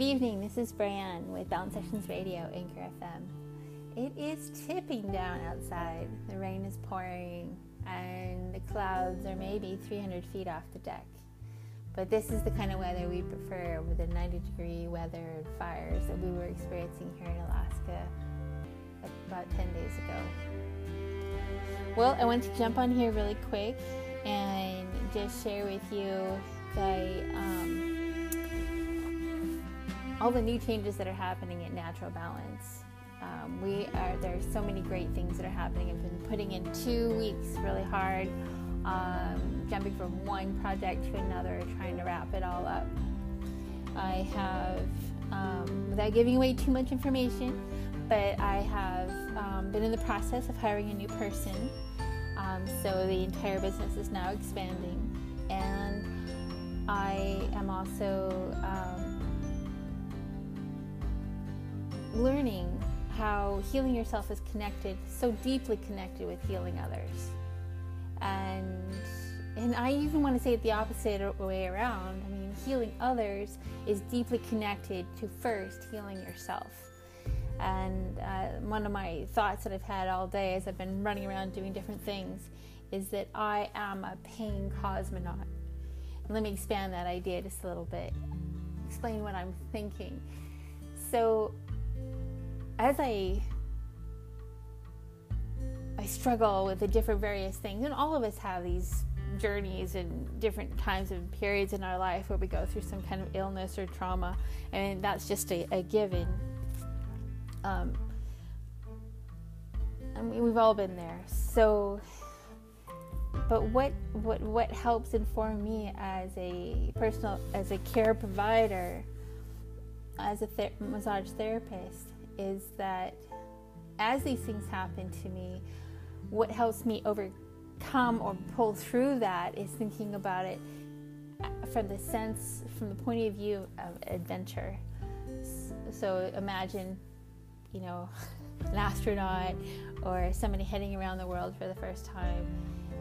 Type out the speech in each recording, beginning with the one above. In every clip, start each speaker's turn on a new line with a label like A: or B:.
A: Good evening. This is Brianne with Balance Sessions Radio, Anchor FM. It is tipping down outside. The rain is pouring, and the clouds are maybe 300 feet off the deck. But this is the kind of weather we prefer over the 90 degree weather and fires that we were experiencing here in Alaska about 10 days ago. Well, I want to jump on here really quick and just share with you the um, all the new changes that are happening at Natural Balance. Um, we are there's so many great things that are happening. I've been putting in two weeks really hard, um, jumping from one project to another, trying to wrap it all up. I have, um, without giving away too much information, but I have um, been in the process of hiring a new person. Um, so the entire business is now expanding, and I am also learning how healing yourself is connected, so deeply connected with healing others. And and I even want to say it the opposite way around. I mean, healing others is deeply connected to first healing yourself. And uh, one of my thoughts that I've had all day as I've been running around doing different things is that I am a pain cosmonaut. Let me expand that idea just a little bit, explain what I'm thinking. So, as I I struggle with the different various things, and all of us have these journeys and different times and periods in our life where we go through some kind of illness or trauma, and that's just a, a given. Um, I mean, we've all been there. So, but what what what helps inform me as a personal as a care provider, as a ther- massage therapist, is that as these things happen to me, what helps me overcome or pull through that is thinking about it from the sense, from the point of view of adventure. So imagine, you know, an astronaut or somebody heading around the world for the first time,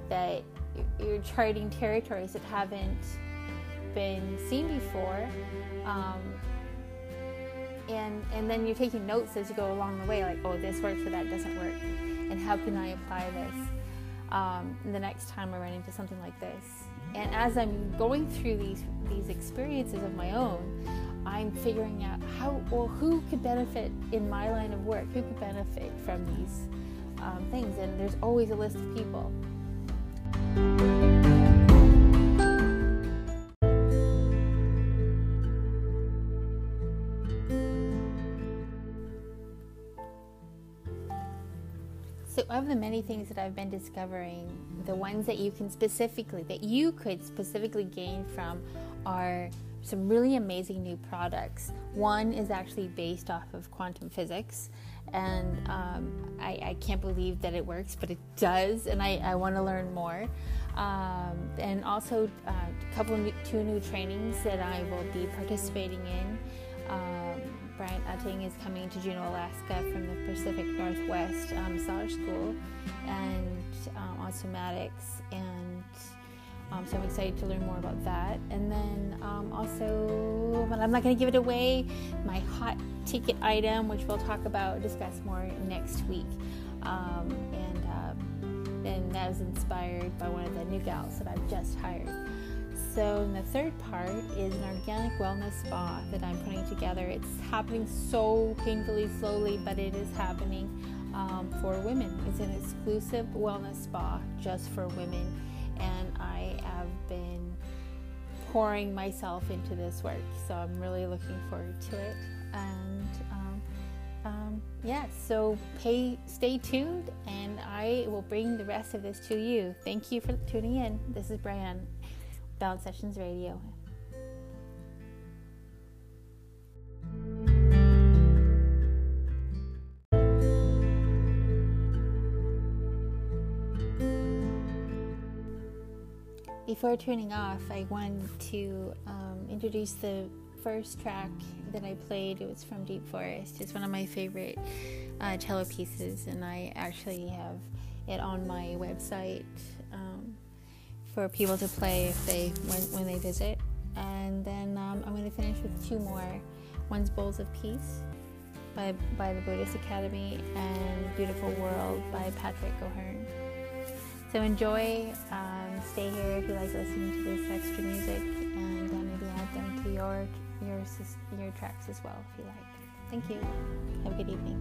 A: that you're charting territories that haven't been seen before. Um, and and then you're taking notes as you go along the way like oh this works or that doesn't work and how can i apply this um, the next time i run into something like this? And as i'm going through these these experiences of my own i'm figuring out how well who could benefit in my line of work? Who could benefit from these um, things? And there's always a list of people of the many things that I've been discovering, the ones that you can specifically, that you could specifically gain from are some really amazing new products. One is actually based off of quantum physics, and um, I, I, can't believe that it works, but it does, and I, I want to learn more. Um, and also, uh, a couple of new, two new trainings that I will be participating in. Um, Brian Utting is coming to Juneau, Alaska from the Pacific Northwest um, Massage School and um, on somatics. And um, so I'm excited to learn more about that. And then um, also, but I'm not going to give it away, my hot ticket item, which we'll talk about, discuss more next week. Um, and, uh, and that was inspired by one of the new gals that I've just hired. So, the third part is an organic wellness spa that I'm putting together. It's happening so painfully slowly, but it is happening um, for women. It's an exclusive wellness spa just for women, and I have been pouring myself into this work. So, I'm really looking forward to it. And um, um, yeah, so pay, stay tuned, and I will bring the rest of this to you. Thank you for tuning in. This is Brianne. Balance Sessions Radio. Before turning off, I wanted to um, introduce the first track that I played. It was from Deep Forest. It's one of my favorite uh, cello pieces, and I actually have it on my website. Um, for people to play if they when, when they visit. And then um, I'm going to finish with two more One's Bowls of Peace by, by the Buddhist Academy, and Beautiful World by Patrick O'Hearn. So enjoy, um, stay here if you like listening to this extra music, and uh, maybe add them to your, your, your tracks as well if you like. Thank you. Have a good evening.